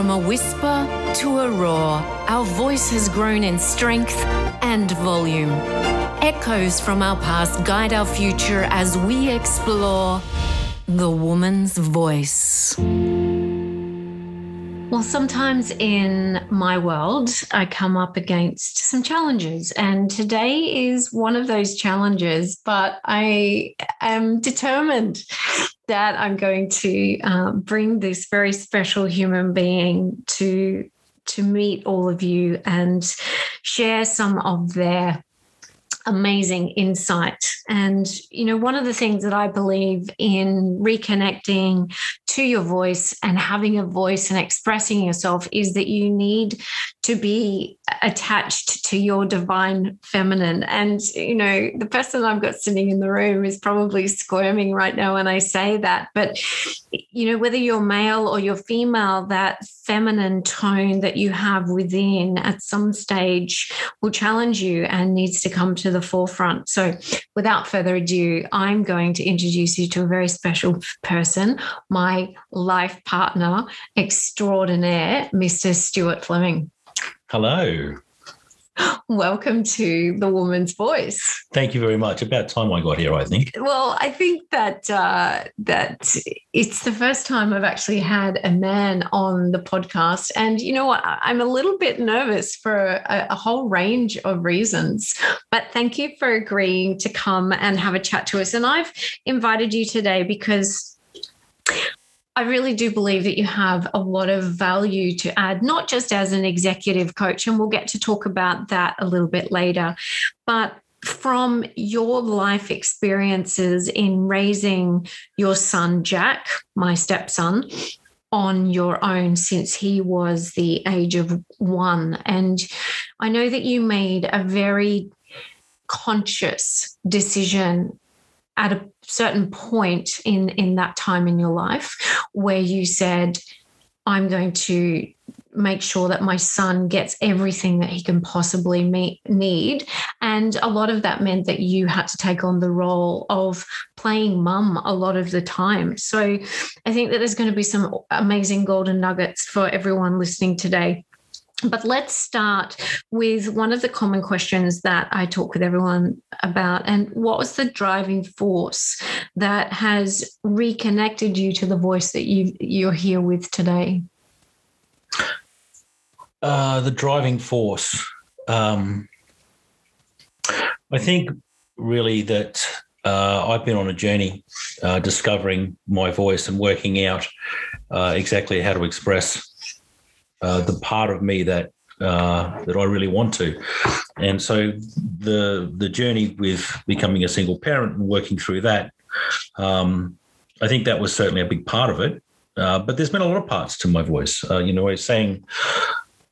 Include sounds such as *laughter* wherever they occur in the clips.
From a whisper to a roar, our voice has grown in strength and volume. Echoes from our past guide our future as we explore the woman's voice. Well, sometimes in my world, I come up against some challenges, and today is one of those challenges. But I am determined that I'm going to uh, bring this very special human being to to meet all of you and share some of their amazing insight. And, you know, one of the things that I believe in reconnecting to your voice and having a voice and expressing yourself is that you need to be attached to your divine feminine. And, you know, the person I've got sitting in the room is probably squirming right now when I say that. But, you know, whether you're male or you're female, that feminine tone that you have within at some stage will challenge you and needs to come to the forefront. So, without further ado, I'm going to introduce you to a very special person, my life partner extraordinaire, Mr. Stewart Fleming. Hello. Welcome to the Woman's Voice. Thank you very much. About time I got here, I think. Well, I think that uh, that it's the first time I've actually had a man on the podcast, and you know what? I'm a little bit nervous for a, a whole range of reasons. But thank you for agreeing to come and have a chat to us. And I've invited you today because I really do believe that you have a lot of value to add, not just as an executive coach, and we'll get to talk about that a little bit later, but from your life experiences in raising your son, Jack, my stepson, on your own since he was the age of one. And I know that you made a very conscious decision at a certain point in in that time in your life where you said i'm going to make sure that my son gets everything that he can possibly meet, need. And a lot of that meant that you had to take on the role of playing mum a lot of the time. So i think that there's going to be some amazing golden nuggets for everyone listening today but let's start with one of the common questions that I talk with everyone about. And what was the driving force that has reconnected you to the voice that you you're here with today? Uh, the driving force. Um, I think really that uh, I've been on a journey uh, discovering my voice and working out uh, exactly how to express uh, the part of me that uh, that I really want to. And so the the journey with becoming a single parent and working through that, um, I think that was certainly a big part of it. Uh, but there's been a lot of parts to my voice. Uh, you know, I sang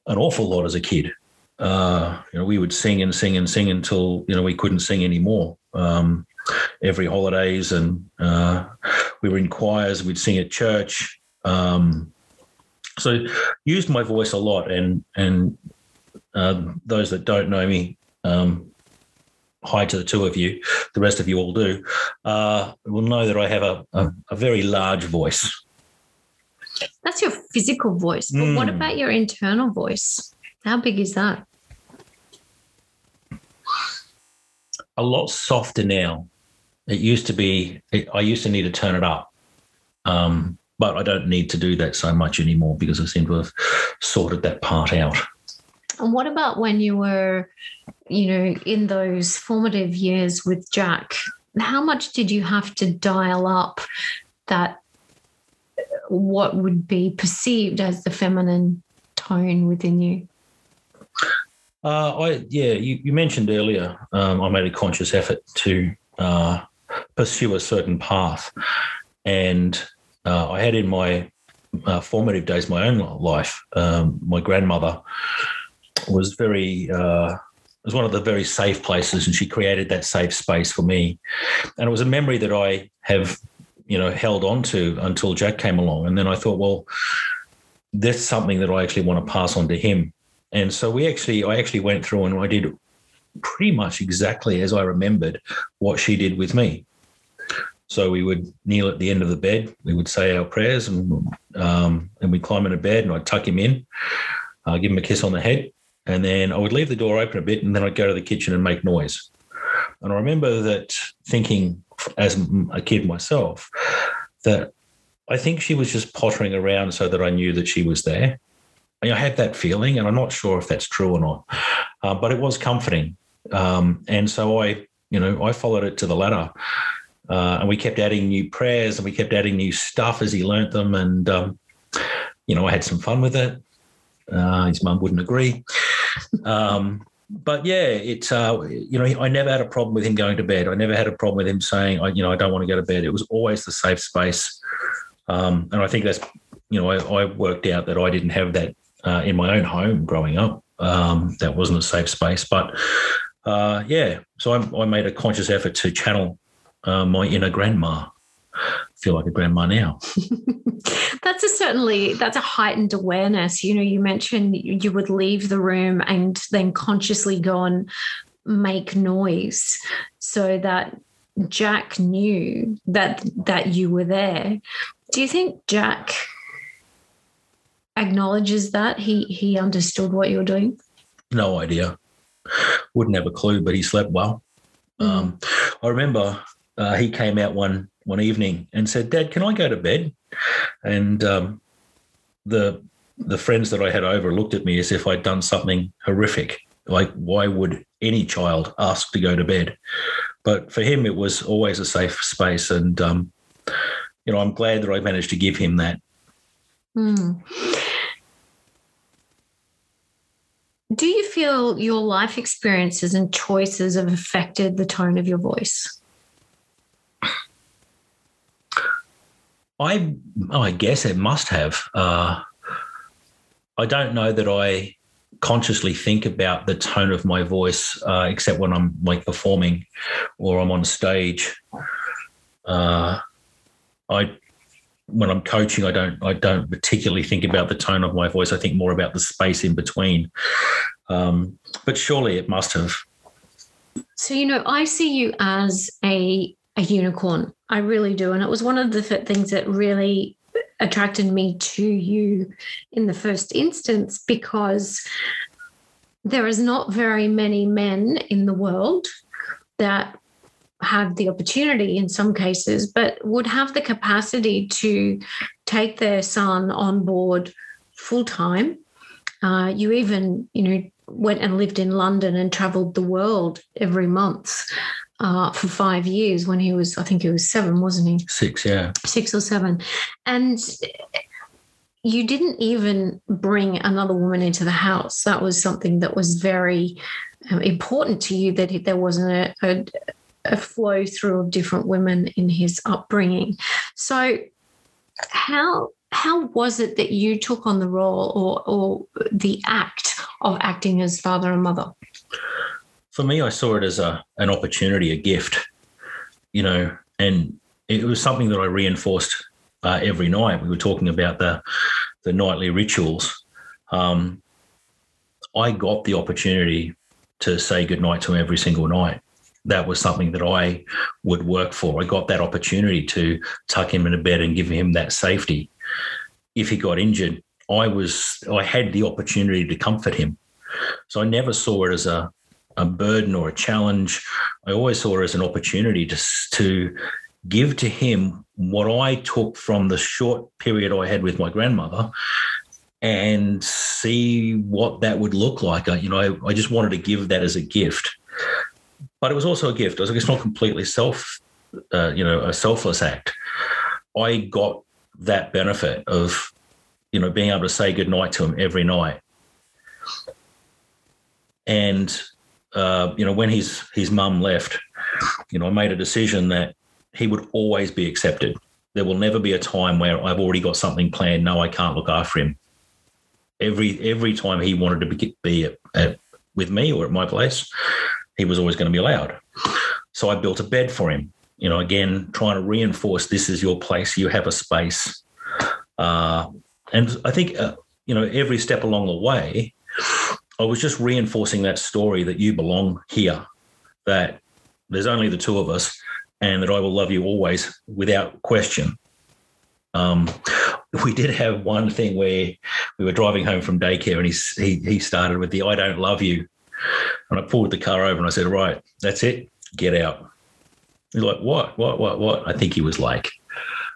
an awful lot as a kid. Uh, you know, we would sing and sing and sing until you know we couldn't sing anymore. Um, every holidays, and uh, we were in choirs. We'd sing at church. Um, so used my voice a lot, and and uh, those that don't know me, um, hi to the two of you. The rest of you all do. Uh, will know that I have a, a, a very large voice. That's your physical voice, but mm. what hmm. about your internal voice? How big is that? A lot softer now. It used to be. It, I used to need to turn it up. Um, but I don't need to do that so much anymore because I seem to have sorted that part out. And what about when you were, you know, in those formative years with Jack? How much did you have to dial up that what would be perceived as the feminine tone within you? Uh, I yeah, you, you mentioned earlier. Um, I made a conscious effort to uh, pursue a certain path, and uh, I had in my uh, formative days, my own life, um, my grandmother was very, uh, was one of the very safe places, and she created that safe space for me. And it was a memory that I have, you know, held on to until Jack came along. And then I thought, well, that's something that I actually want to pass on to him. And so we actually, I actually went through and I did pretty much exactly as I remembered what she did with me. So we would kneel at the end of the bed. We would say our prayers, and um, and we'd climb into bed and I'd tuck him in, uh, give him a kiss on the head, and then I would leave the door open a bit and then I'd go to the kitchen and make noise. And I remember that thinking as a kid myself that I think she was just pottering around so that I knew that she was there. I had that feeling, and I'm not sure if that's true or not, uh, but it was comforting. Um, and so I, you know, I followed it to the letter. Uh, and we kept adding new prayers and we kept adding new stuff as he learnt them. And, um, you know, I had some fun with it. Uh, his mum wouldn't agree. Um, but yeah, it's uh, you know I never had a problem with him going to bed. I never had a problem with him saying I you know I don't want to go to bed. It was always the safe space, um, and I think that's you know I, I, worked out that I didn't have that uh, in my own home growing up. Um, that wasn't a safe space, but uh, yeah, so I, I, made a conscious effort to channel uh, my inner grandma. I feel like a grandma now. *laughs* that's a certainly that's a heightened awareness. You know, you mentioned you would leave the room and then consciously go and make noise so that Jack knew that that you were there. Do you think Jack acknowledges that he he understood what you were doing? No idea. Wouldn't have a clue, but he slept well. Mm-hmm. Um, I remember uh, he came out one one evening and said, "Dad, can I go to bed?" And um, the the friends that I had over looked at me as if I'd done something horrific. Like, why would any child ask to go to bed? But for him, it was always a safe space, and um, you know, I'm glad that I managed to give him that. Mm. Do you feel your life experiences and choices have affected the tone of your voice? I oh, I guess it must have. Uh, I don't know that I consciously think about the tone of my voice, uh, except when I'm like performing or I'm on stage. Uh, I when I'm coaching, I don't I don't particularly think about the tone of my voice. I think more about the space in between. Um, but surely it must have. So you know, I see you as a a unicorn. I really do. And it was one of the things that really attracted me to you in the first instance because there is not very many men in the world that have the opportunity in some cases, but would have the capacity to take their son on board full time. Uh, you even, you know, went and lived in London and traveled the world every month uh, for five years when he was, I think he was seven, wasn't he? Six, yeah. Six or seven. And you didn't even bring another woman into the house. That was something that was very um, important to you that there wasn't a, a, a flow through of different women in his upbringing. So, how how was it that you took on the role or, or the act of acting as father and mother? For me, I saw it as a an opportunity, a gift, you know, and it was something that I reinforced uh, every night. We were talking about the the nightly rituals. Um, I got the opportunity to say goodnight to him every single night. That was something that I would work for. I got that opportunity to tuck him in a bed and give him that safety. If he got injured, I was I had the opportunity to comfort him. So I never saw it as a a burden or a challenge. I always saw it as an opportunity to, to give to him what I took from the short period I had with my grandmother and see what that would look like. You know, I, I just wanted to give that as a gift, but it was also a gift. I was like, it's not completely self, uh, you know, a selfless act. I got that benefit of, you know, being able to say goodnight to him every night. And uh, you know, when his his mum left, you know, I made a decision that he would always be accepted. There will never be a time where I've already got something planned. No, I can't look after him. Every every time he wanted to be, be at, at, with me or at my place, he was always going to be allowed. So I built a bed for him. You know, again, trying to reinforce this is your place. You have a space. Uh, and I think, uh, you know, every step along the way, I was just reinforcing that story that you belong here, that there's only the two of us, and that I will love you always without question. Um, *laughs* we did have one thing where we were driving home from daycare and he, he, he started with the I don't love you. And I pulled the car over and I said, Right, that's it, get out. He's like, What, what, what, what? I think he was like,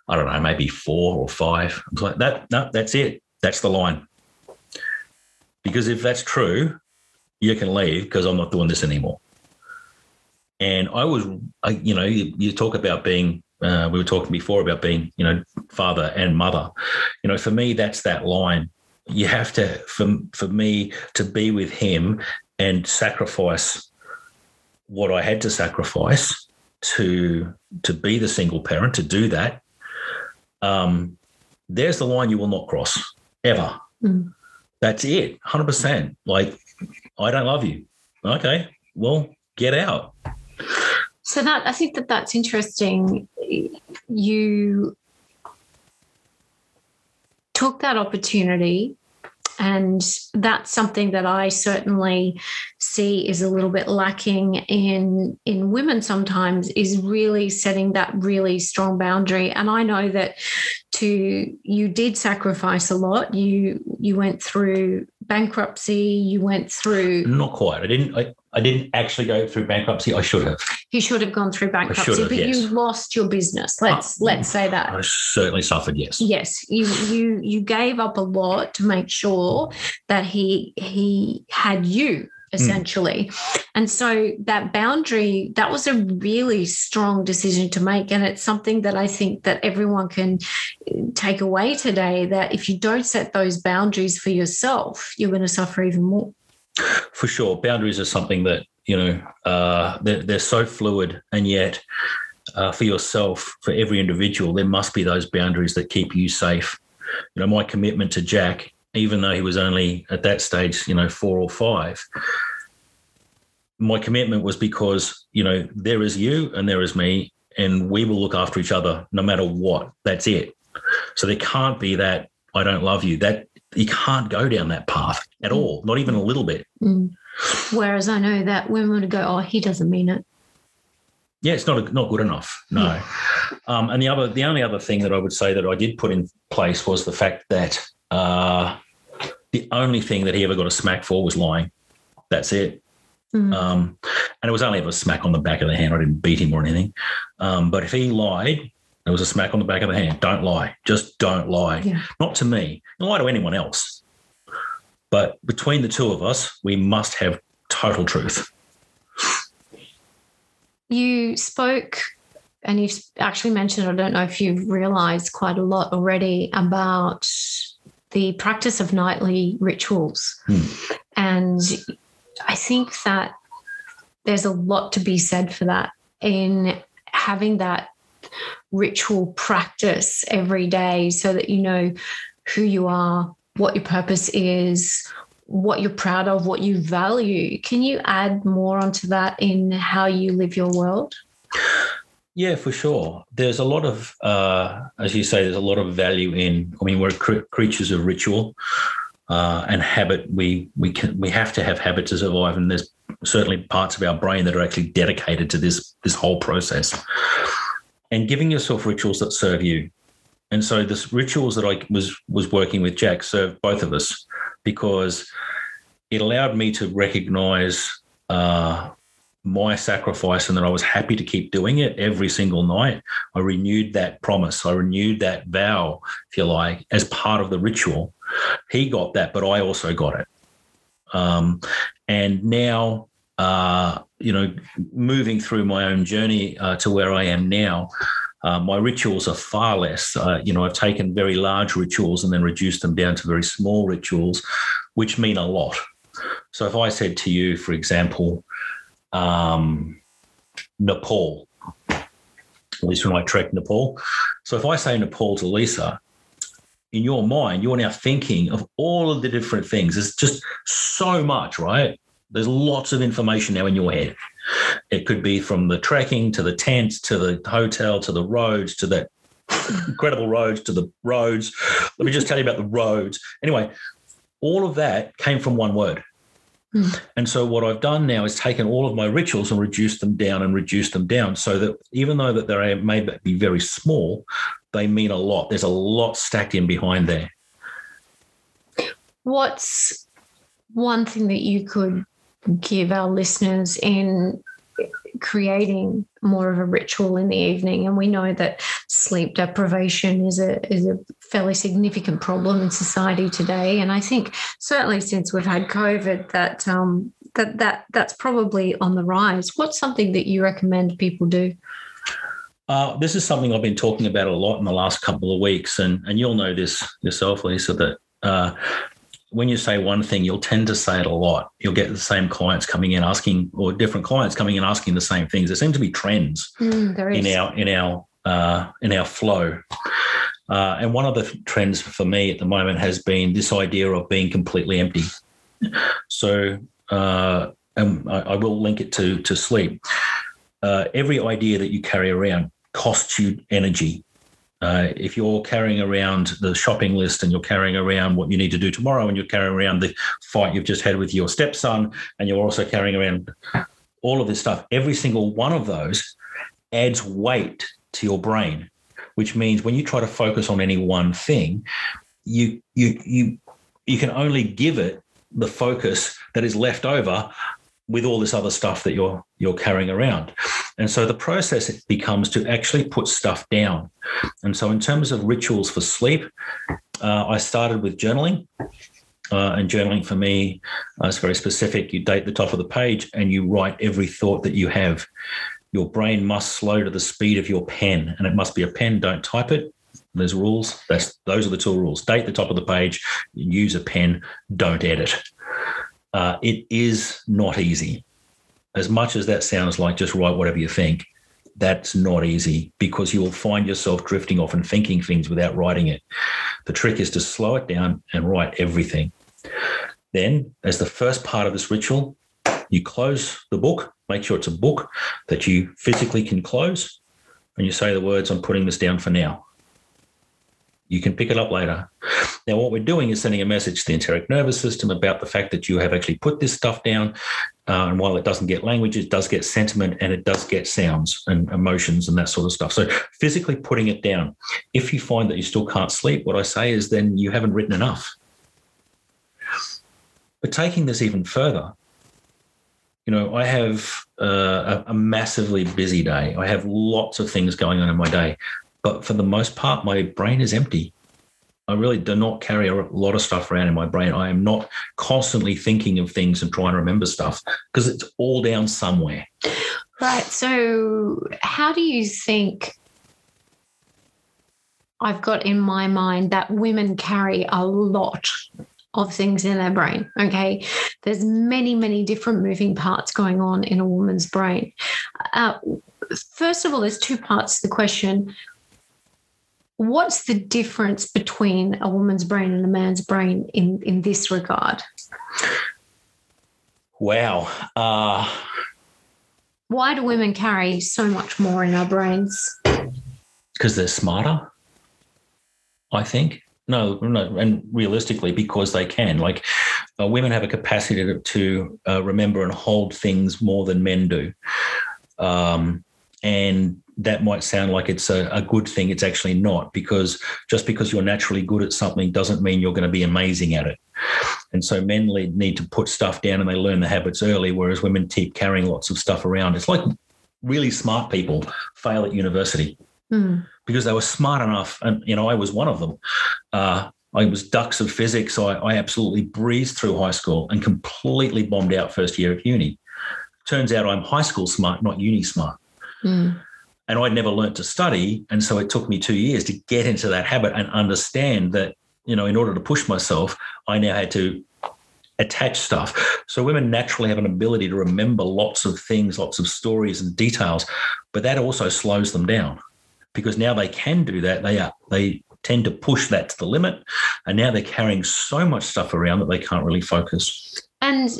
I don't know, maybe four or five. I was like, That, no, that's it. That's the line. Because if that's true, you can leave because I'm not doing this anymore. And I was, I, you know, you, you talk about being uh, we were talking before about being, you know, father and mother. You know, for me, that's that line. You have to, for, for me to be with him and sacrifice what I had to sacrifice to to be the single parent, to do that. Um, there's the line you will not cross ever. Mm. That's it, hundred percent. Like, I don't love you. Okay, well, get out. So that I think that that's interesting. You took that opportunity and that's something that I certainly see is a little bit lacking in in women sometimes is really setting that really strong boundary. And I know that to you did sacrifice a lot. You you went through bankruptcy. You went through not quite. I didn't. I, I didn't actually go through bankruptcy. I should have. You should have gone through bankruptcy, have, but yes. you lost your business. Let's let's say that. I certainly suffered. Yes. Yes, you you you gave up a lot to make sure that he he had you. Essentially. Mm. And so that boundary, that was a really strong decision to make. And it's something that I think that everyone can uh, take away today that if you don't set those boundaries for yourself, you're going to suffer even more. For sure. Boundaries are something that, you know, uh, they're, they're so fluid and yet uh, for yourself, for every individual, there must be those boundaries that keep you safe. You know, my commitment to Jack even though he was only at that stage, you know, four or five, my commitment was because, you know, there is you and there is me, and we will look after each other no matter what. That's it. So there can't be that I don't love you. That you can't go down that path at mm. all, not even a little bit. Mm. Whereas I know that women would go, oh, he doesn't mean it. Yeah, it's not not good enough. No. Yeah. Um, and the other, the only other thing that I would say that I did put in place was the fact that uh, the only thing that he ever got a smack for was lying. That's it. Mm. Um, and it was only ever a smack on the back of the hand. I didn't beat him or anything. Um, but if he lied, it was a smack on the back of the hand. Don't lie. Just don't lie. Yeah. Not to me. Don't lie to anyone else. But between the two of us, we must have total truth. You spoke and you've actually mentioned, I don't know if you've realized quite a lot already about the practice of nightly rituals. Hmm. And I think that there's a lot to be said for that in having that ritual practice every day so that you know who you are, what your purpose is, what you're proud of, what you value. Can you add more onto that in how you live your world? Yeah, for sure. There's a lot of, uh, as you say, there's a lot of value in. I mean, we're cr- creatures of ritual uh, and habit. We we can we have to have habit to survive, and there's certainly parts of our brain that are actually dedicated to this this whole process. And giving yourself rituals that serve you. And so, this rituals that I was was working with Jack served both of us because it allowed me to recognize. Uh, my sacrifice and that I was happy to keep doing it every single night. I renewed that promise. I renewed that vow, if you like, as part of the ritual. He got that, but I also got it. Um, and now, uh, you know, moving through my own journey uh, to where I am now, uh, my rituals are far less. Uh, you know, I've taken very large rituals and then reduced them down to very small rituals, which mean a lot. So if I said to you, for example, um, Nepal. At least when I trek Nepal. So if I say Nepal to Lisa, in your mind, you're now thinking of all of the different things. There's just so much, right? There's lots of information now in your head. It could be from the trekking to the tent to the hotel to the roads to the incredible roads to the roads. Let me just tell you about the roads. Anyway, all of that came from one word Mm. And so what I've done now is taken all of my rituals and reduced them down and reduced them down so that even though that they may be very small, they mean a lot. There's a lot stacked in behind there. What's one thing that you could give our listeners in creating more of a ritual in the evening. And we know that sleep deprivation is a is a fairly significant problem in society today. And i think certainly since we've had covid that um that that that's probably on the rise. What's something that you recommend people do? Uh, this is something I've been talking about a lot in the last couple of weeks, and and you'll know this yourself, Lisa, that uh, when you say one thing, you'll tend to say it a lot. You'll get the same clients coming in asking, or different clients coming in asking the same things. There seem to be trends mm, in our in our uh, in our flow. Uh, and one of the trends for me at the moment has been this idea of being completely empty. So, uh, and I, I, will link it to to sleep. Uh, every idea that you carry around costs you energy uh, if you're carrying around the shopping list and you're carrying around what you need to do tomorrow and you're carrying around the fight you've just had with your stepson and you're also carrying around all of this stuff, every single one of those adds weight to your brain, which means when you try to focus on any one thing, you you you you can only give it the focus that is left over with all this other stuff that you're you're carrying around. And so the process becomes to actually put stuff down. And so in terms of rituals for sleep, uh, I started with journaling. Uh, and journaling for me uh, is very specific. You date the top of the page and you write every thought that you have. Your brain must slow to the speed of your pen, and it must be a pen. Don't type it. There's rules. That's those are the two rules. Date the top of the page. Use a pen. Don't edit uh, it is not easy. As much as that sounds like just write whatever you think, that's not easy because you will find yourself drifting off and thinking things without writing it. The trick is to slow it down and write everything. Then, as the first part of this ritual, you close the book, make sure it's a book that you physically can close, and you say the words, I'm putting this down for now. You can pick it up later. Now, what we're doing is sending a message to the enteric nervous system about the fact that you have actually put this stuff down. Uh, and while it doesn't get language, it does get sentiment and it does get sounds and emotions and that sort of stuff. So, physically putting it down. If you find that you still can't sleep, what I say is then you haven't written enough. But taking this even further, you know, I have uh, a, a, massively busy day. I have lots of things going on in my day. But for the most part, my brain is empty. I really do not carry a lot of stuff around in my brain. I am not constantly thinking of things and trying to remember stuff because it's all down somewhere. Right. So, how do you think? I've got in my mind that women carry a lot of things in their brain. Okay. There's many, many different moving parts going on in a woman's brain. Uh, first of all, there's two parts to the question what's the difference between a woman's brain and a man's brain in in this regard? Wow. Uh, why do women carry so much more in our brains? because they're smarter i think. No no and realistically because they can. Like uh, women have a capacity to, to uh, remember and hold things more than men do. Um, and that might sound like it's a, a, good thing. It's actually not because just because you're naturally good at something doesn't mean you're going to be amazing at it. And so men need to put stuff down and they learn the habits early, whereas women keep carrying lots of stuff around. It's like really smart people fail at university mm. because they were smart enough. And, you know, I was one of them. Uh, I was dux of physics. So I, I absolutely breezed through high school and completely bombed out first year of uni. Turns out I'm high school smart, not uni smart. Mm and I'd never learnt to study. And so it took me two years to get into that habit and understand that, you know, in order to push myself, I now had to attach stuff. So women naturally have an ability to remember lots of things, lots of stories and details, but that also slows them down because now they can do that. They are, they tend to push that to the limit. And now they're carrying so much stuff around that they can't really focus. And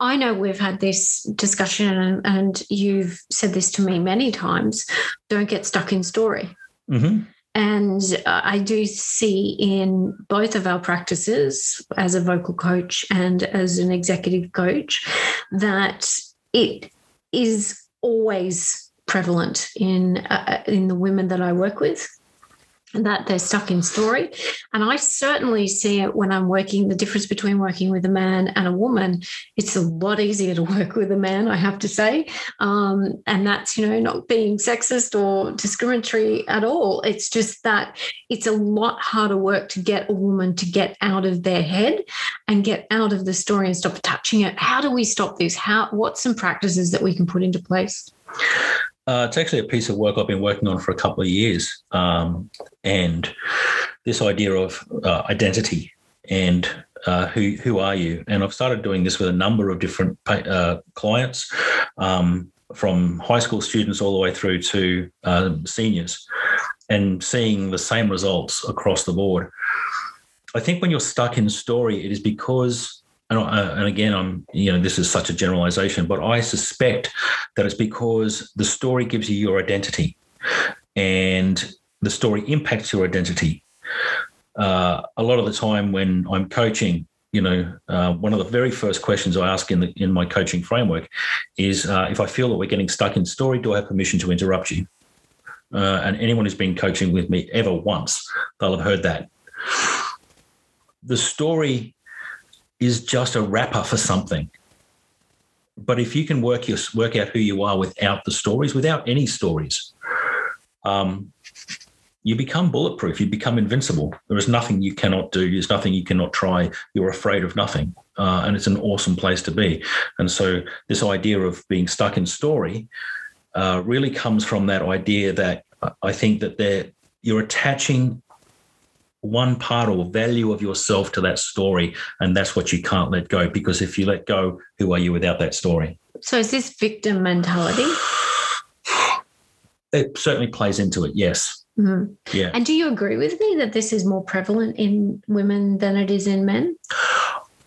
I know we've had this discussion, and, and, you've said this to me many times don't get stuck in story. Mm-hmm. And I do see in both of our practices as a vocal coach and as an executive coach that it is always prevalent in uh, in the women that I work with that they're stuck in story. And I certainly see it when I'm working the difference between working with a man and a woman. It's a lot easier to *laughs* work with a man, I have to say. Um, and that's, you know, not being sexist or discriminatory at all. It's just that it's a lot harder work to get a woman to get out of their head and get out of the story and stop touching it. How do we stop this? How what's some practices that we can put into place? Uh, it's actually a piece of work I've been working on for a couple of years. Um, and this idea of uh, identity and uh, who who are you? And I've started doing this with a number of different uh, clients, um, from high school students all the way through to um, seniors, and seeing the same results across the board. I think when you're stuck in story, it is because and, and again, I'm you know this is such a generalization, but I suspect that it's because the story gives you your identity, and the story impacts your identity. Uh, a lot of the time when I'm coaching, you know, uh, one of the very first questions I ask in the in my coaching framework is uh, if I feel that we're getting stuck in story, do I have permission to interrupt you? Uh, and anyone who's been coaching with me ever once, they'll have heard that. The story is just a wrapper for something. But if you can work your work out who you are without the stories, without any stories, um, you become bulletproof. You become invincible. There is nothing you cannot do. There's nothing you cannot try. You're afraid of nothing, uh, and it's an awesome place to be. And so, this idea of being stuck in story uh, really comes from that idea that I think that they you're attaching one part or value of yourself to that story. And that's what you can't let go because if you let go, who are you without that story? So is this victim mentality? It certainly plays into it, yes. Mm-hmm. Yeah. And do you agree with me that this is more prevalent in women than it is in men?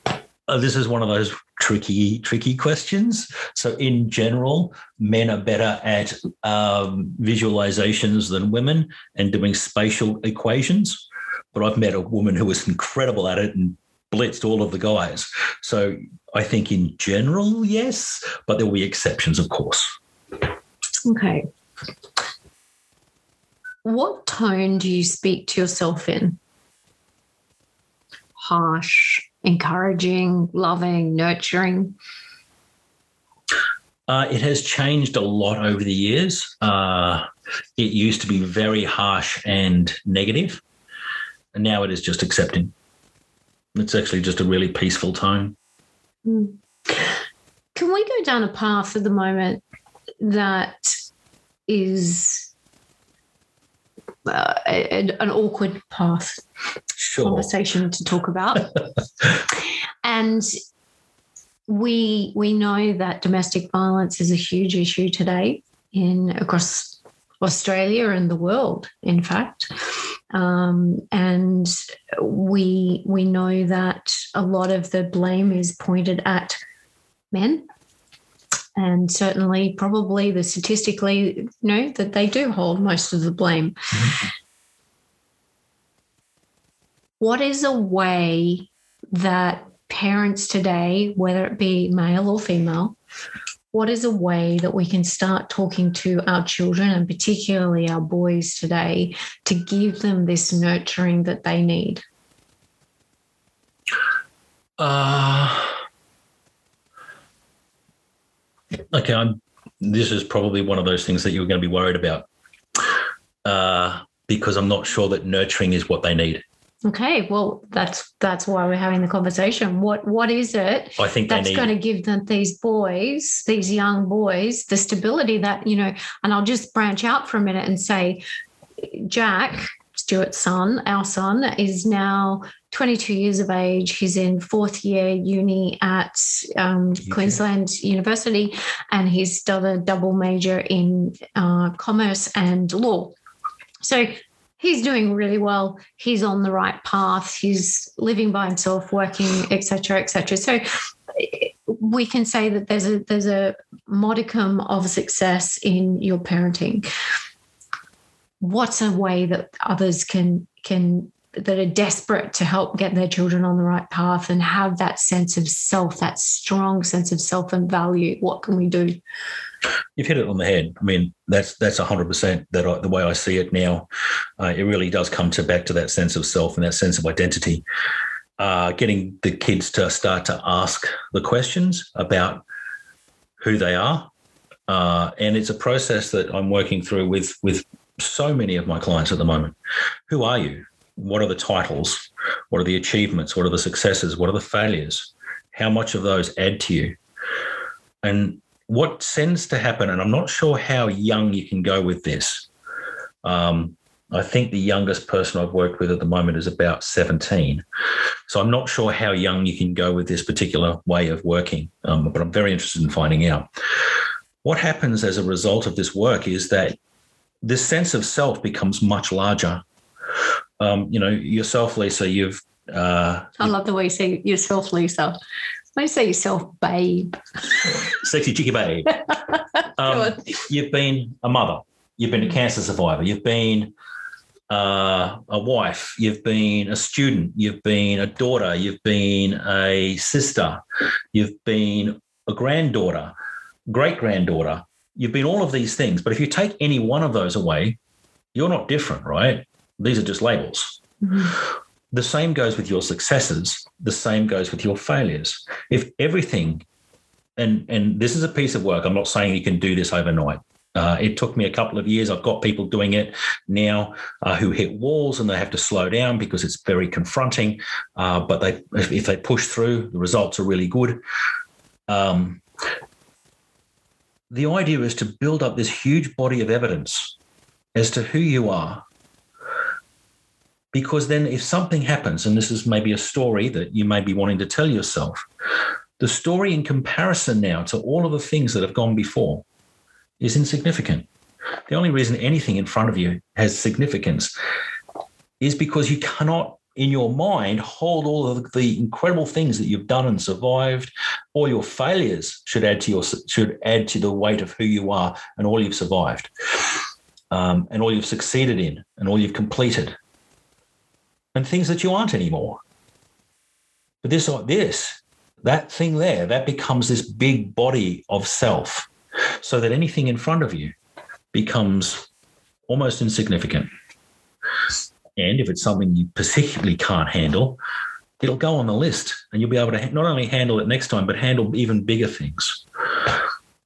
Uh, this is one of those tricky, tricky questions. So, in general, men are better at um, visualizations than women and doing spatial equations but I've met a woman who was incredible at it and blitzed all of the guys. So I think in general, yes, but there will be exceptions, of course. Okay. What tone do you speak to yourself in? Harsh, encouraging, loving, nurturing? Uh, it has changed a lot over the years. Uh, it used to be very harsh and negative and now it is just accepting. It's actually just a really peaceful tone. Mm. Can we go down a path at the moment that is uh, an awkward path sure. conversation to talk about? *laughs* and we we know that domestic violence is a huge issue today in across Australia and the world, in fact. Um, and we we know that a lot of the blame is pointed at men, and certainly, probably the statistically, you know that they do hold most of the blame. What is a way that parents today, whether it be male or female, what is a way that we can start talking to our children and particularly our boys today to give them this nurturing that they need? Uh, okay, I'm, this is probably one of those things that you're going to be worried about uh, because I'm not sure that nurturing is what they need. Okay, well, that's that's why we're having the conversation. What what is it I think that's need- going to give them these boys, these young boys, the stability that you know? And I'll just branch out for a minute and say, Jack Stewart's son, our son, is now 22 years of age. He's in fourth year uni at um, Queensland University, and he's done a double major in uh, commerce and law. So he's doing really well. He's on the right path. He's living by himself, working, etc., etc. So we can say that there's a there's a modicum of success in your parenting. What's a way that others can can that are desperate to help get their children on the right path and have that sense of self, that strong sense of self and value. What can we do? You've hit it on the head. I mean, that's that's hundred percent that I, the way I see it now. Uh, it really does come to back to that sense of self and that sense of identity. Uh, getting the kids to start to ask the questions about who they are, uh, and it's a process that I'm working through with with so many of my clients at the moment. Who are you? What are the titles? What are the achievements? What are the successes? What are the failures? How much of those add to you? And what tends to happen, and I'm not sure how young you can go with this. Um, I think the youngest person I've worked with at the moment is about 17. So I'm not sure how young you can go with this particular way of working, um, but I'm very interested in finding out. What happens as a result of this work is that this sense of self becomes much larger. Um, you know, yourself, Lisa, you've. Uh, I love the way you say yourself, Lisa. Why say yourself, babe? *laughs* Sexy cheeky babe. *laughs* um, you've been a mother. You've been a cancer survivor. You've been uh, a wife. You've been a student. You've been a daughter. You've been a sister. You've been a granddaughter, great granddaughter. You've been all of these things. But if you take any one of those away, you're not different, right? These are just labels. Mm-hmm. The same goes with your successes. The same goes with your failures. If everything, and and this is a piece of work. I'm not saying you can do this overnight. Uh, it took me a couple of years. I've got people doing it now uh, who hit walls and they have to slow down because it's very confronting. Uh, but they, if they push through, the results are really good. Um, the idea is to build up this huge body of evidence as to who you are because then, if something happens, and this is maybe a story that you may be wanting to tell yourself, the story in comparison now to all of the things that have gone before is insignificant. The only reason anything in front of you has significance is because you cannot, in your mind, hold all of the incredible things that you've done and survived. All your failures should add to your should add to the weight of who you are and all you've survived, um, and all you've succeeded in, and all you've completed and things that you aren't anymore. But this, this, that thing there, that becomes this big body of self, so that anything in front of you becomes almost insignificant. And if it's something you particularly can't handle, it'll go on the list and you'll be able to not only handle it next time, but handle even bigger things.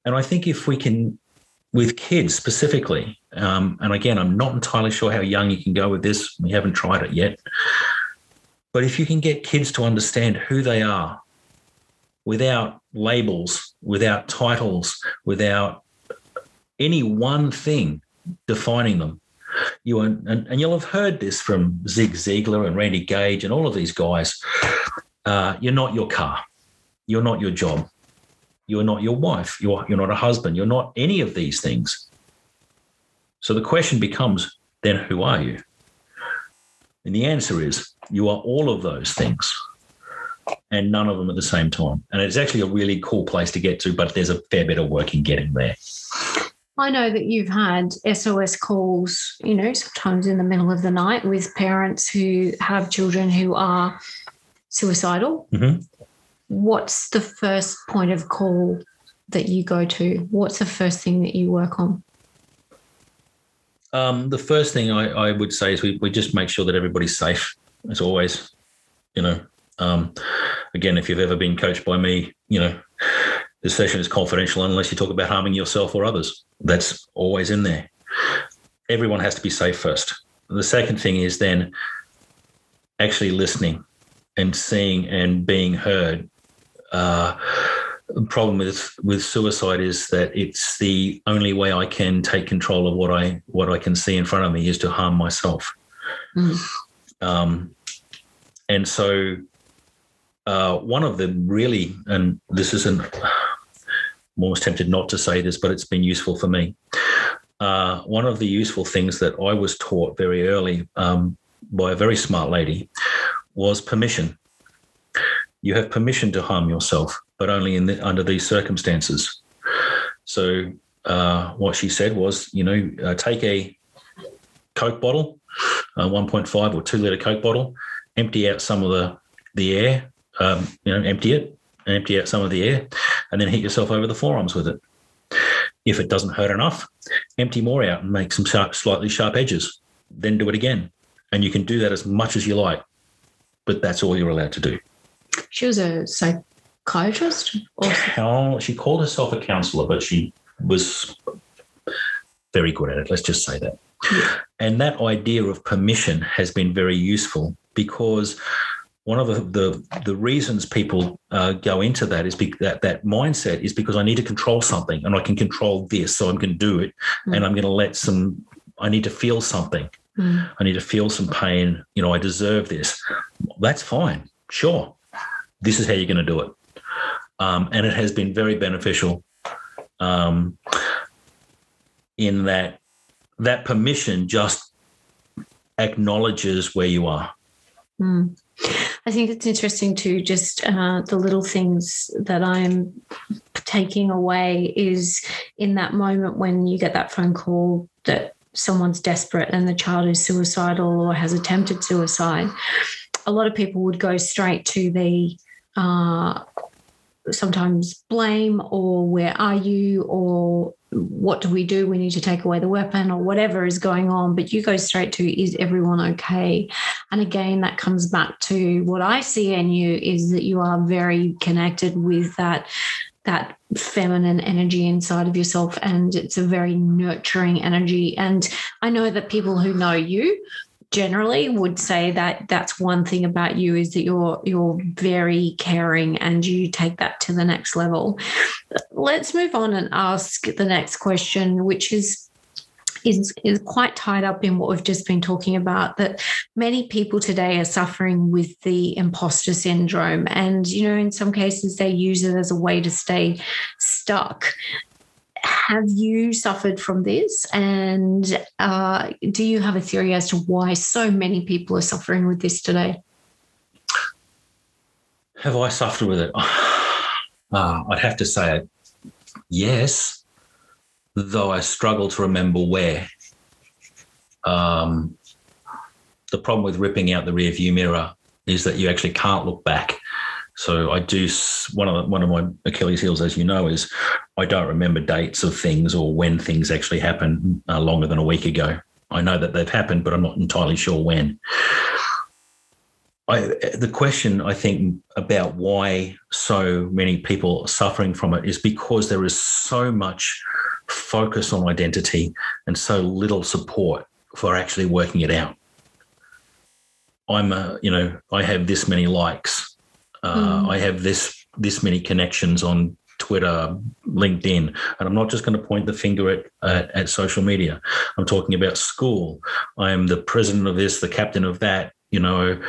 And I think if we can, with kids specifically, um, and again, I'm not entirely sure how young you can go with this. We haven't tried it yet. But if you can get kids to understand who they are without labels, without titles, without any one thing defining them, you are, and, and you'll have heard this from Zig Ziglar and Randy Gage and all of these guys. Uh, you're not your car. You're not your job. You're not your wife. You're, you're not a husband. You're not any of these things. So the question becomes then who are you? And the answer is you are all of those things and none of them at the same time. And it's actually a really cool place to get to, but there's a fair bit of work in getting there. I know that you've had SOS calls, you know, sometimes in the middle of the night with parents who have children who are suicidal. Mm-hmm. What's the first point of call that you go to? What's the first thing that you work on? Um, the first thing I, I, would say is we, we just make sure that everybody's safe, as always. You know, um, again, if you've ever been coached by me, you know, the session is confidential unless you talk about harming yourself or others. That's always in there. Everyone has to be safe first. The second thing is then actually listening and seeing and being heard. Uh, problem with with suicide is that it's the only way I can take control of what I what I can see in front of me is to harm myself. Mm. Um, and so, uh, one of the really, and this isn't, I'm almost tempted not to say this, but it's been useful for me. Uh, one of the useful things that I was taught very early um, by a very smart lady was permission. You have permission to harm yourself but only in the, under these circumstances. So uh, what she said was, you know, uh, take a Coke bottle, a 1.5 or two liter Coke bottle, empty out some of the the air, um, you know, empty it, and empty out some of the air, and then hit yourself over the forearms with it. If it doesn't hurt enough, empty more out and make some sharp, slightly sharp edges. Then do it again, and you can do that as much as you like, but that's all you're allowed to do. She was a psychiatrist, or she called herself a counselor, but she was very good at it. Let's just say that. Yeah. And that idea of permission has been very useful because one of the the, the reasons people uh, go into that is be, that that mindset is because I need to control something and I can control this, so I'm going to do it, mm. and I'm going to let some. I need to feel something. Mm. I need to feel some pain. You know, I deserve this. That's fine. Sure, this is how you're going to do it, um, and it has been very beneficial. Um, in that that permission just acknowledges where you are. Mm. I think it's interesting too, just uh, the little things that I'm taking away is in that moment when you get that phone call that someone's desperate and the child is suicidal or has attempted suicide. A lot of people would go straight to the uh, sometimes blame or where are you or what do we do? We need to take away the weapon or whatever is going on. But you go straight to, is everyone okay? And again, that comes back to what I see in you is that you are very connected with that that feminine energy inside of yourself and it's a very nurturing energy and i know that people who know you generally would say that that's one thing about you is that you're you're very caring and you take that to the next level. Let's move on and ask the next question, which is is, is quite tied up in what we've just been talking about that many people today are suffering with the imposter syndrome. And, you know, in some cases, they use it as a way to stay stuck have you suffered from this? And uh, do you have a theory as to why so many people are suffering with this today? Have I suffered with it? Uh, *sighs* I'd have to say yes, though I struggle to remember where. Um, the problem with ripping out the rear view mirror is that you actually can't look back. So I do one of one of my Achilles heels, as you know, is I don't remember dates of things or when things actually happened uh, longer than a week ago. I know that they've happened, but I'm not entirely sure when. I, the question I think about why so many people are suffering from it is because there is so much focus on identity and so little support for actually working it out. I'm a, you know, I have this many likes uh, mm. I have this this many connections on Twitter, LinkedIn, and I'm not just going to point the finger at, at, at social media. I'm talking about school. I am the president of this, the captain of that. You know,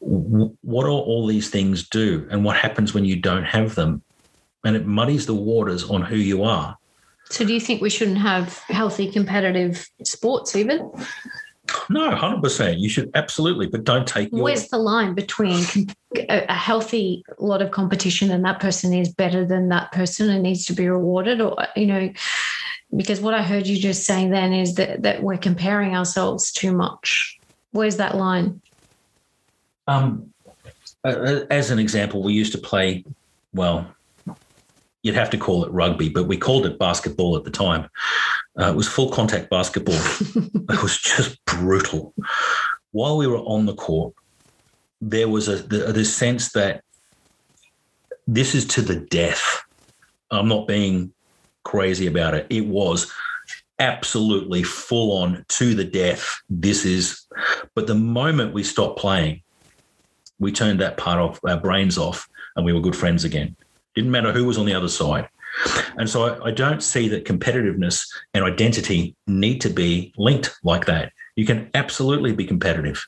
what do all these things do, and what happens when you don't have them? And it muddies the waters on who you are. So, do you think we shouldn't have healthy competitive sports even? No, hundred percent. You should absolutely, but don't take. Your- Where's the line between a healthy lot of competition and that person is better than that person and needs to be rewarded, or you know, because what I heard you just saying then is that that we're comparing ourselves too much. Where's that line? Um, as an example, we used to play. Well, you'd have to call it rugby, but we called it basketball at the time. Uh, it was full contact basketball. *laughs* it was just brutal. While we were on the court, there was a the, the sense that this is to the death. I'm not being crazy about it. It was absolutely full on to the death. This is, but the moment we stopped playing, we turned that part of our brains off and we were good friends again. Didn't matter who was on the other side. And so I, I, don't see that competitiveness and identity need to be linked like that. You can absolutely be competitive,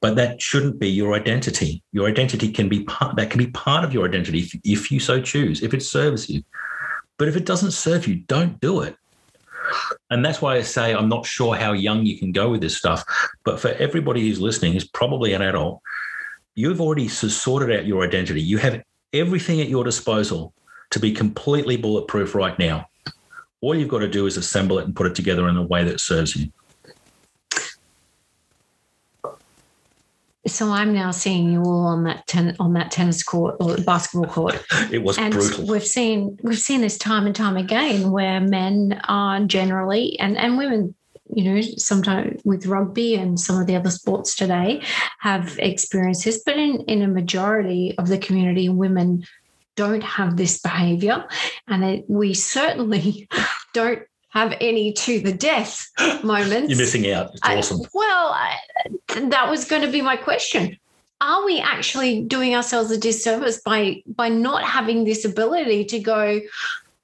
but that shouldn't be your identity. Your identity can be part that can be part of your identity if, if you so choose, if it serves you. But if it doesn't serve you, don't do it. And that's why I say I'm not sure how young you can go with this stuff. But for everybody who's listening, who's probably an adult, you've already sorted out your identity. You have everything at your disposal to be completely bulletproof right now. All you've got to do is assemble it and put it together in a way that serves you. so I'm now seeing you all on that ten, on that tennis court or basketball court. *laughs* It was and brutal. we've seen we've seen this time and time again where men are generally and and women you know sometimes with rugby and some of the other sports today have experienced this but in in a majority of the community women don't have this behavior and it, we certainly *laughs* don't have any to the death *gasps* moments You're missing out. It's I- well, I, that was going to be my question. Are we actually doing ourselves a disservice by by not having this ability to go?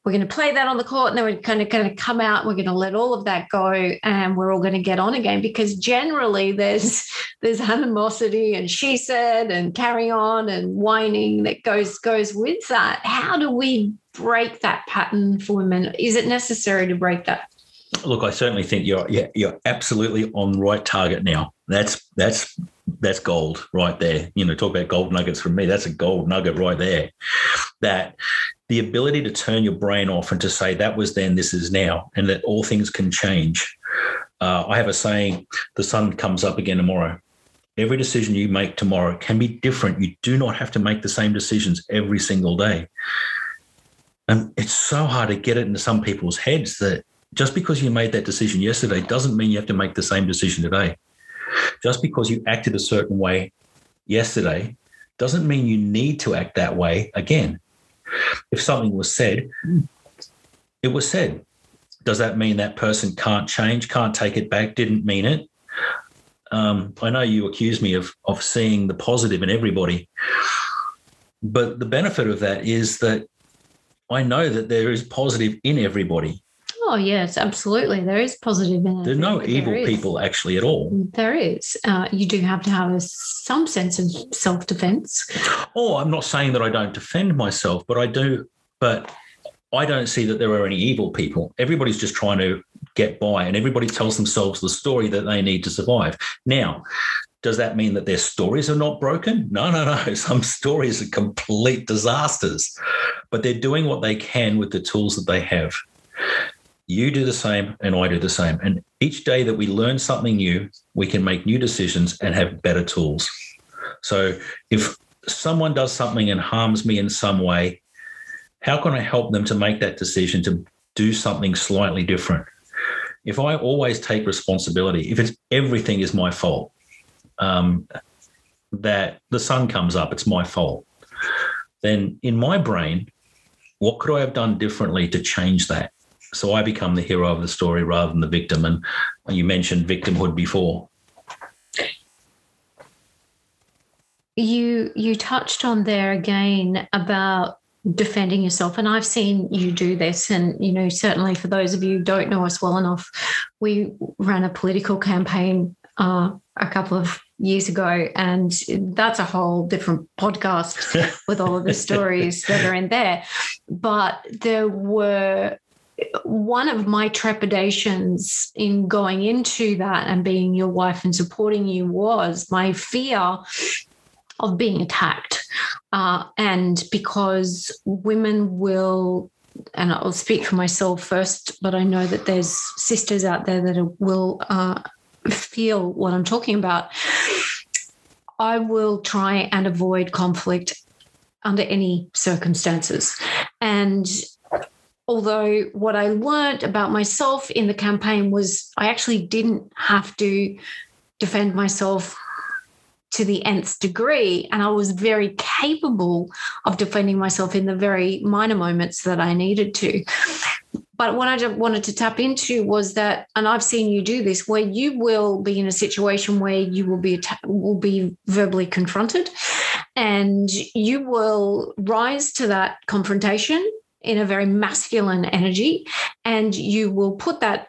We're going to play that on the court, and then we're kind of going to come out. We're going to let all of that go, and we're all going to get on again. Because generally, there's *laughs* there's animosity, and she said, and carry on, and whining that goes goes with that. How do we break that pattern for women? Is it necessary to break that? Look, I certainly think you're yeah, you're absolutely on the right target now. That's that's that's gold right there. You know, talk about gold nuggets from me. That's a gold nugget right there. That the ability to turn your brain off and to say that was then, this is now, and that all things can change. Uh, I have a saying: the sun comes up again tomorrow. Every decision you make tomorrow can be different. You do not have to make the same decisions every single day. And it's so hard to get it into some people's heads that just because you made that decision yesterday doesn't mean you have to make the same decision today. Just because you acted a certain way yesterday doesn't mean you need to act that way again. If something was said, it was said. Does that mean that person can't change, can't take it back, didn't mean it? Um, I know you accuse me of, of seeing the positive in everybody, but the benefit of that is that I know that there is positive in everybody. Oh yes, absolutely. There is positive in it. There's no evil people actually at all. There is. Uh, you do have to have a, some sense of self-defense. Oh, I'm not saying that I don't defend myself, but I do. But I don't see that there are any evil people. Everybody's just trying to get by, and everybody tells themselves the story that they need to survive. Now, does that mean that their stories are not broken? No, no, no. *laughs* Some stories are complete disasters, but they're doing what they can with the tools that they have. You do the same, and I do the same. And each day that we learn something new, we can make new decisions and have better tools. So if someone does something and harms me in some way, how can I help them to make that decision to do something slightly different? If I always take responsibility, if it's everything is my fault, um, that the sun comes up, it's my fault, then in my brain, what could I have done differently to change that? So I become the hero of the story rather than the victim. And you mentioned victimhood before. You you touched on there again about defending yourself, and I've seen you do this. And you know, certainly for those of you who don't know us well enough, we ran a political campaign uh, a couple of years ago, and that's a whole different podcast *laughs* with all of the stories that are in there. But there were one of my trepidations in going into that and being your wife and supporting you was my fear of being attacked. Uh, and because women will, and I'll speak for myself first, but I know that there's sisters out there that will uh, feel what I'm talking about. I will try and avoid conflict under any circumstances. And although what I learned about myself in the campaign was I actually didn't have to defend myself to the nth degree. And I was very capable of defending myself in the very minor moments that I needed to. But what I wanted to tap into was that, and I've seen you do this, where you will be in a situation where you will be will be verbally confronted, and you will rise to that confrontation in a very masculine energy, and you will put that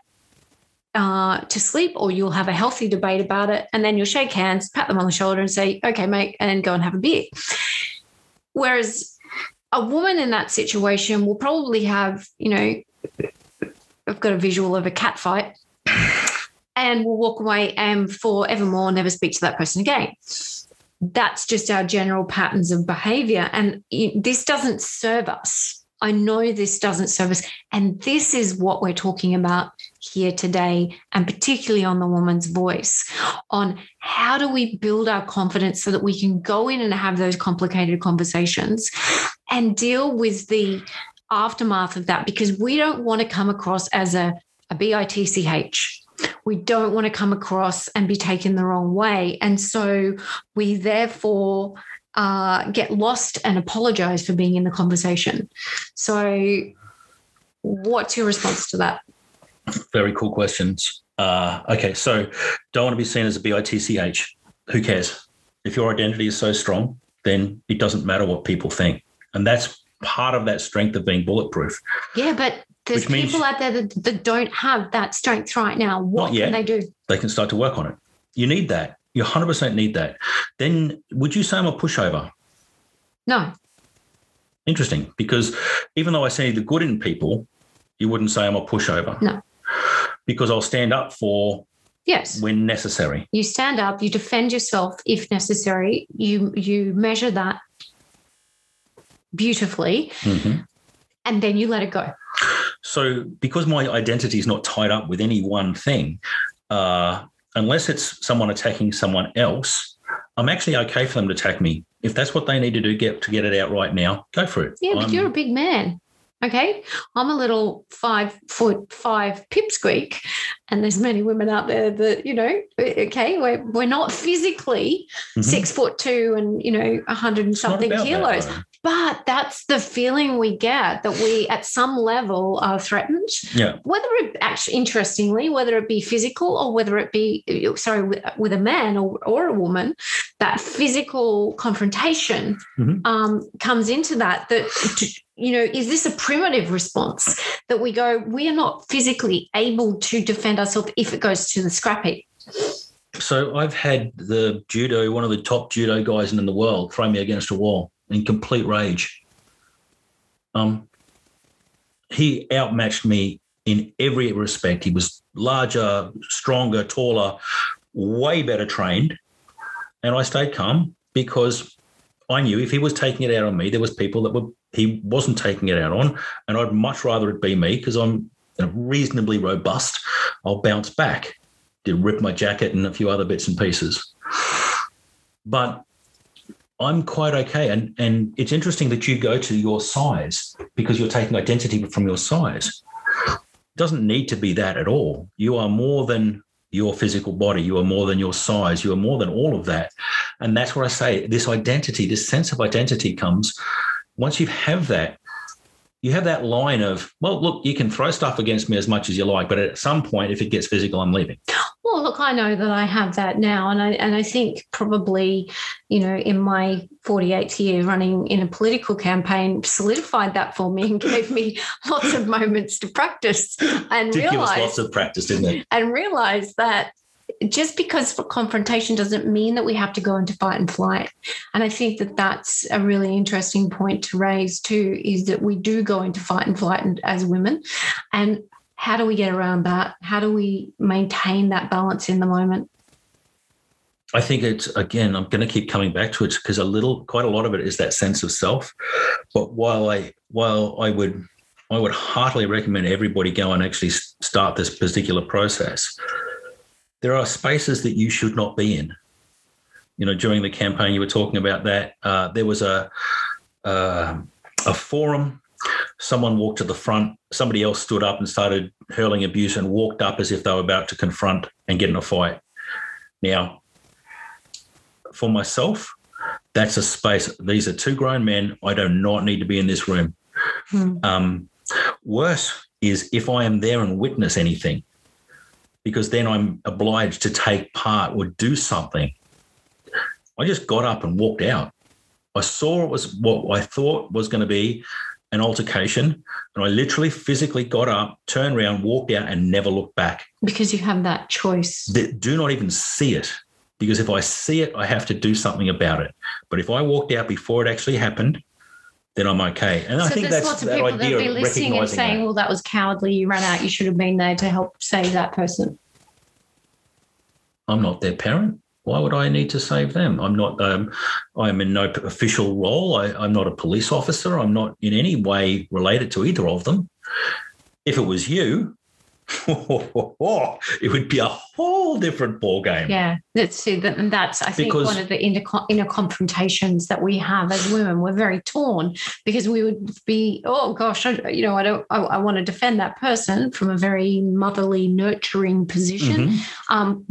uh, to sleep, or you'll have a healthy debate about it, and then you'll shake hands, pat them on the shoulder, and say, "Okay, mate," and then go and have a beer. Whereas a woman in that situation will probably have, you know, I've got a visual of a cat fight, and will walk away and forevermore never speak to that person again. That's just our general patterns of behavior, and this doesn't serve us I know this doesn't serve us. And this is what we're talking about here today, and particularly on the woman's voice on how do we build our confidence so that we can go in and have those complicated conversations and deal with the aftermath of that because we don't want to come across as a, a bitch we don't want to come across and be taken the wrong way. And so we therefore uh, get lost and apologize for being in the conversation. So, what's your response to that? Very cool questions. Uh, okay, so don't want to be seen as a bitch. Who cares? If your identity is so strong, then it doesn't matter what people think. And that's part of that strength of being bulletproof. Yeah, but there's Which people out there that, that, don't have that strength right now. What can they do? They can start to work on it. You need that. You 100% need that. Then would you say I'm a pushover? No. Interesting, because even though I see the good in people, you wouldn't say I'm a pushover. No. Because I'll stand up for yes when necessary. You stand up, you defend yourself if necessary. You you measure that beautifully, mm-hmm. and then you let it go. So, because my identity is not tied up with any one thing, uh, unless it's someone attacking someone else, I'm actually okay for them to attack me. If that's what they need to do get to get it out right now, go for it. Yeah, but I'm, you're a big man. Okay. I'm a little five foot five pipsqueak. And there's many women out there that, you know, okay, we're, we're not physically mm-hmm. six foot two and, you know, a hundred and something kilos. That, but that's the feeling we get that we, at some level, are threatened. Yeah. Whether it actually, interestingly, whether it be physical or whether it be, sorry, with, with a man or, or a woman, that physical confrontation mm-hmm. um, comes into that. That you know, is this a primitive response that we go, we are not physically able to defend ourselves if it goes to the scrap heap? So I've had the judo, one of the top judo guys in the world, throw me against a wall in complete rage. Um, he outmatched me in every respect. He was larger, stronger, taller, way better trained, and I stayed calm because I knew if he was taking it out on me, there was people that were he wasn't taking it out on, and I'd much rather it be me because I'm reasonably robust. I'll bounce back. Did rip my jacket and a few other bits and pieces, but I'm quite okay. And and it's interesting that you go to your size because you're taking identity from your size. It doesn't need to be that at all. You are more than your physical body. You are more than your size. You are more than all of that. And that's what I say this identity, this sense of identity comes once you have that. You have that line of, well, look, you can throw stuff against me as much as you like, but at some point, if it gets physical, I'm leaving. Well, look, I know that I have that now, and I and I think probably, you know, in my 48th year running in a political campaign, solidified that for me and *laughs* gave me lots of moments to practice and realize lots of practice, didn't it? And realize that just because confrontation doesn't mean that we have to go into fight and flight. And I think that that's a really interesting point to raise too, is that we do go into fight and flight as women. And how do we get around that? How do we maintain that balance in the moment? I think it's again, I'm going to keep coming back to it because a little, quite a lot of it is that sense of self. But while I, while I would, I would heartily recommend everybody go and actually start this particular process. There are spaces that you should not be in. You know, during the campaign, you were talking about that. Uh, there was a uh, a forum someone walked to the front, somebody else stood up and started hurling abuse and walked up as if they were about to confront and get in a fight. Now, for myself, that's a space. These are two grown men. I do not need to be in this room. Hmm. Um, worse is if I am there and witness anything, because then I'm obliged to take part or do something. I just got up and walked out. I saw it was what I thought was going to be an altercation and I literally physically got up, turned around, walked out, and never looked back. Because you have that choice. do not even see it. Because if I see it, I have to do something about it. But if I walked out before it actually happened, then I'm okay. And so I think that's lots of that people idea that be listening and saying, that. "Well, that was cowardly. You ran out. You should have been there to help save that person." I'm not their parent Why would I need to save them? I'm not. Um, I'm in no official role. I, I'm not a police officer. I'm not in any way related to either of them. If it was you, *laughs* it would be a whole different ball game. Yeah, that's and that's I think because, one of the inner, inner confrontations that we have as women. We're very torn because we would be, oh gosh, I, you know, I don't, I, I, want to defend that person from a very motherly, nurturing position. Mm-hmm. Um,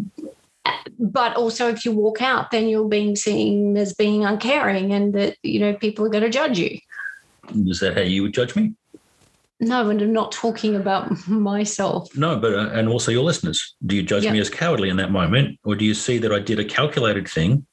but also, if you walk out, then you're being seen as being uncaring, and that you know people are going to judge you. Is that how you would judge me? No, and I'm not talking about myself. No, but uh, and also your listeners. Do you judge yep. me as cowardly in that moment, or do you see that I did a calculated thing?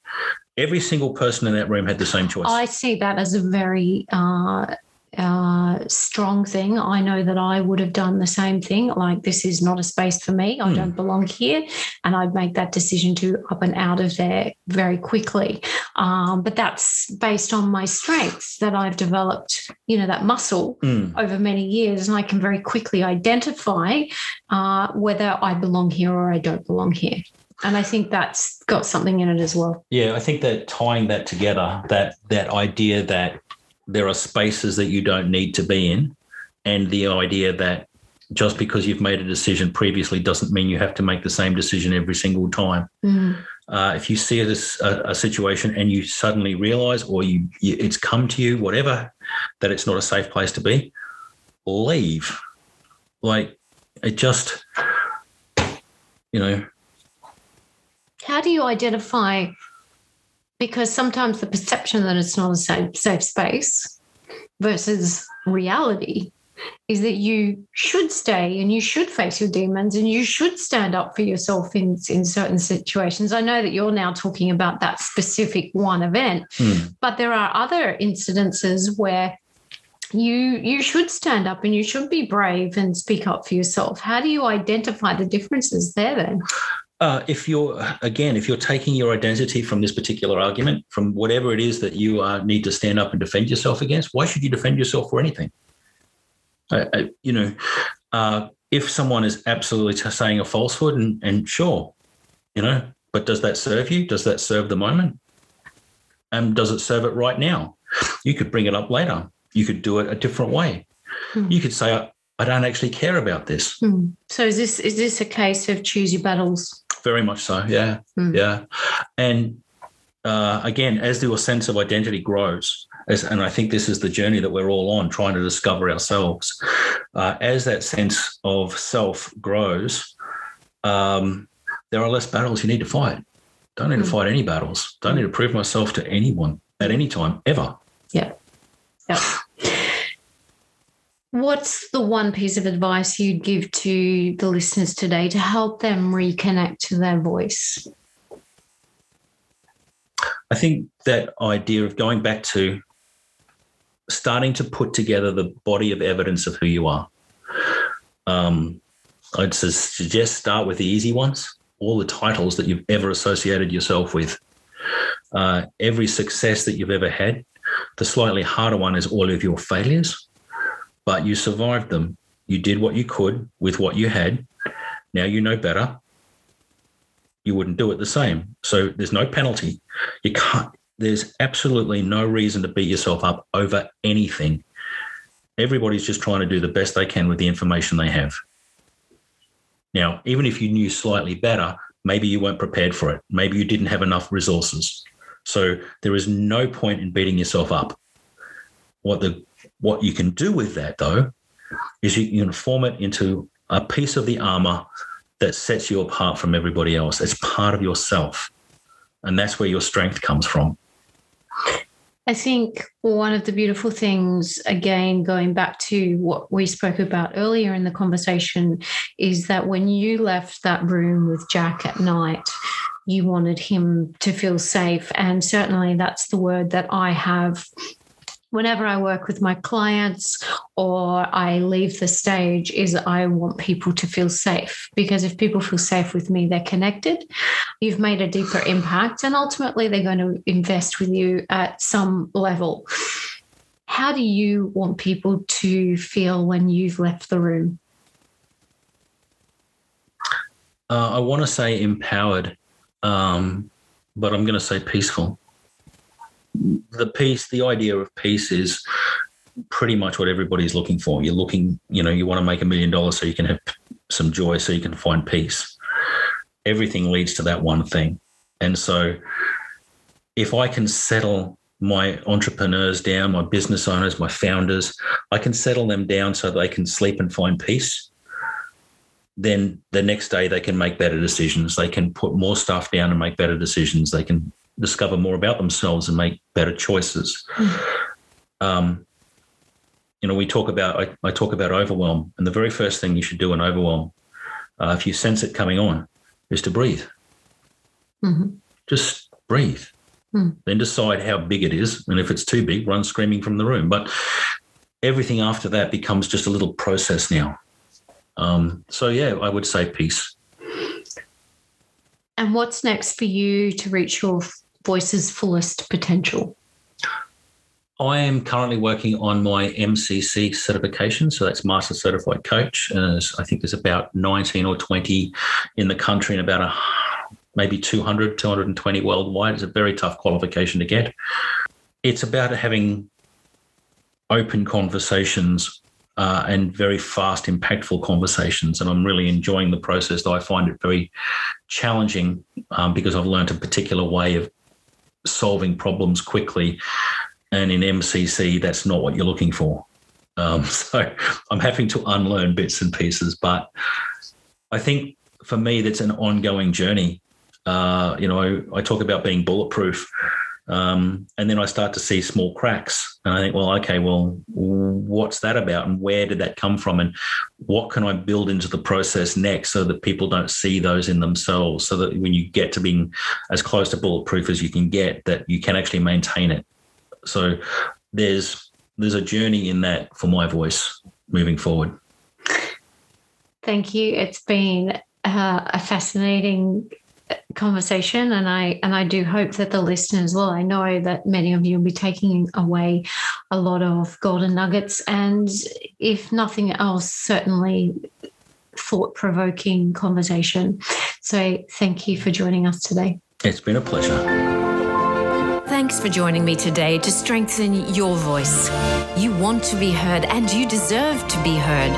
Every single person in that room had the same choice. I see that as a very uh, uh, strong thing. I know that I would have done the same thing. Like, this is not a space for me. I mm. don't belong here. And I'd make that decision to up and out of there very quickly. Um, but that's based on my strengths that I've developed, you know, that muscle mm. over many years. And I can very quickly identify uh, whether I belong here or I don't belong here. And I think that's got something in it as well. Yeah, I think that tying that together, that that idea that there are spaces that you don't need to be in, and the idea that just because you've made a decision previously doesn't mean you have to make the same decision every single time. Mm. Uh, if you see this a, a, situation and you suddenly realize, or you, you, it's come to you, whatever, that it's not a safe place to be, leave. Like it just, you know. How do you identify because sometimes the perception that it's not a safe, safe space versus reality is that you should stay and you should face your demons and you should stand up for yourself in, in certain situations. I know that you're now talking about that specific one event, mm. but there are other incidences where you you should stand up and you should be brave and speak up for yourself. How do you identify the differences there then? Uh, if you're again, if you're taking your identity from this particular argument, from whatever it is that you uh, need to stand up and defend yourself against, why should you defend yourself for anything? I, I, you know, uh, if someone is absolutely saying a falsehood, and, and sure, you know, but does that serve you? Does that serve the moment? And um, does it serve it right now? You could bring it up later. You could do it a different way. Hmm. You could say, I, I don't actually care about this. Hmm. So is this is this a case of choose your battles? Very much so. Yeah. Mm. Yeah. And uh, again, as your sense of identity grows, as, and I think this is the journey that we're all on, trying to discover ourselves. Uh, as that sense of self grows, um, there are less battles you need to fight. Don't need mm. to fight any battles. Don't need to prove myself to anyone at any time ever. Yeah. Yeah. What's the one piece of advice you'd give to the listeners today to help them reconnect to their voice? I think that idea of going back to starting to put together the body of evidence of who you are. Um, I'd suggest start with the easy ones, all the titles that you've ever associated yourself with, uh, every success that you've ever had. The slightly harder one is all of your failures but you survived them. You did what you could with what you had. Now you know better. You wouldn't do it the same. So there's no penalty. You can't, there's absolutely no reason to beat yourself up over anything. Everybody's just trying to do the best they can with the information they have. Now, even if you knew slightly better, maybe you weren't prepared for it. Maybe you didn't have enough resources. So there is no point in beating yourself up. What the what you can do with that, though, is you can form it into a piece of the armor that sets you apart from everybody else. It's part of yourself. And that's where your strength comes from. I think one of the beautiful things, again, going back to what we spoke about earlier in the conversation, is that when you left that room with Jack at night, you wanted him to feel safe. And certainly that's the word that I have whenever I work with my clients or I leave the stage is I want people to feel safe because if people feel safe with me, they're connected. You've made a deeper impact and ultimately they're going to invest with you at some level. How do you want people to feel when you've left the room? Uh, I want to say empowered. Um, but I'm going to say peaceful. The peace, the idea of peace is pretty much what everybody's looking for. You're looking, you know, you want to make a million dollars so you can have some joy, so you can find peace. Everything leads to that one thing. And so if I can settle my entrepreneurs down, my business owners, my founders, I can settle them down so they can sleep and find peace. Then the next day they can make better decisions. They can put more stuff down and make better decisions. They can discover more about themselves and make better choices. Mm-hmm. Um, you know, we talk about I, I, talk about overwhelm, and the very first thing you should do in overwhelm, uh, if you sense it coming on, is to breathe. Mm-hmm. Just breathe. Mm. Then decide how big it is, and if it's too big, run screaming from the room. But everything after that becomes just a little process now. Um, so yeah, I would say peace. And what's next for you to reach your voice's fullest potential? I am currently working on my MCC certification. So that's Master Certified Coach. Uh, I think there's about 19 or 20 in the country and about a, maybe 200, 220 worldwide. It's a very tough qualification to get. It's about having open conversations uh, and very fast, impactful conversations. And I'm really enjoying the process, though I find it very challenging um, because I've learned a particular way of solving problems quickly and in MCC, that's not what you're looking for. Um, *laughs* so I'm having to unlearn bits and pieces, but I think for me, that's an ongoing journey. Uh, you know, I, I, talk about being bulletproof, um, and then I start to see small cracks, and I think, well, okay, well, what's that about, and where did that come from, and what can I build into the process next, so that people don't see those in themselves, so that when you get to being as close to bulletproof as you can get, that you can actually maintain it. So there's there's a journey in that for my voice moving forward. Thank you. It's been uh, a fascinating conversation and I and I do hope that the listeners will I know that many of you will be taking away a lot of golden nuggets and if nothing else certainly thought provoking conversation so thank you for joining us today it's been a pleasure Thanks for joining me today to strengthen your voice. You want to be heard and you deserve to be heard.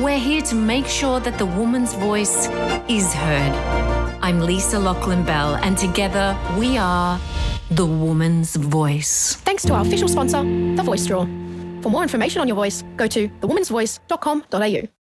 We're here to make sure that the woman's voice is heard. I'm Lisa Lachlan Bell, and together we are the woman's voice. Thanks to our official sponsor, The Voice Straw. For more information on your voice, go to thewomansvoice.com.au.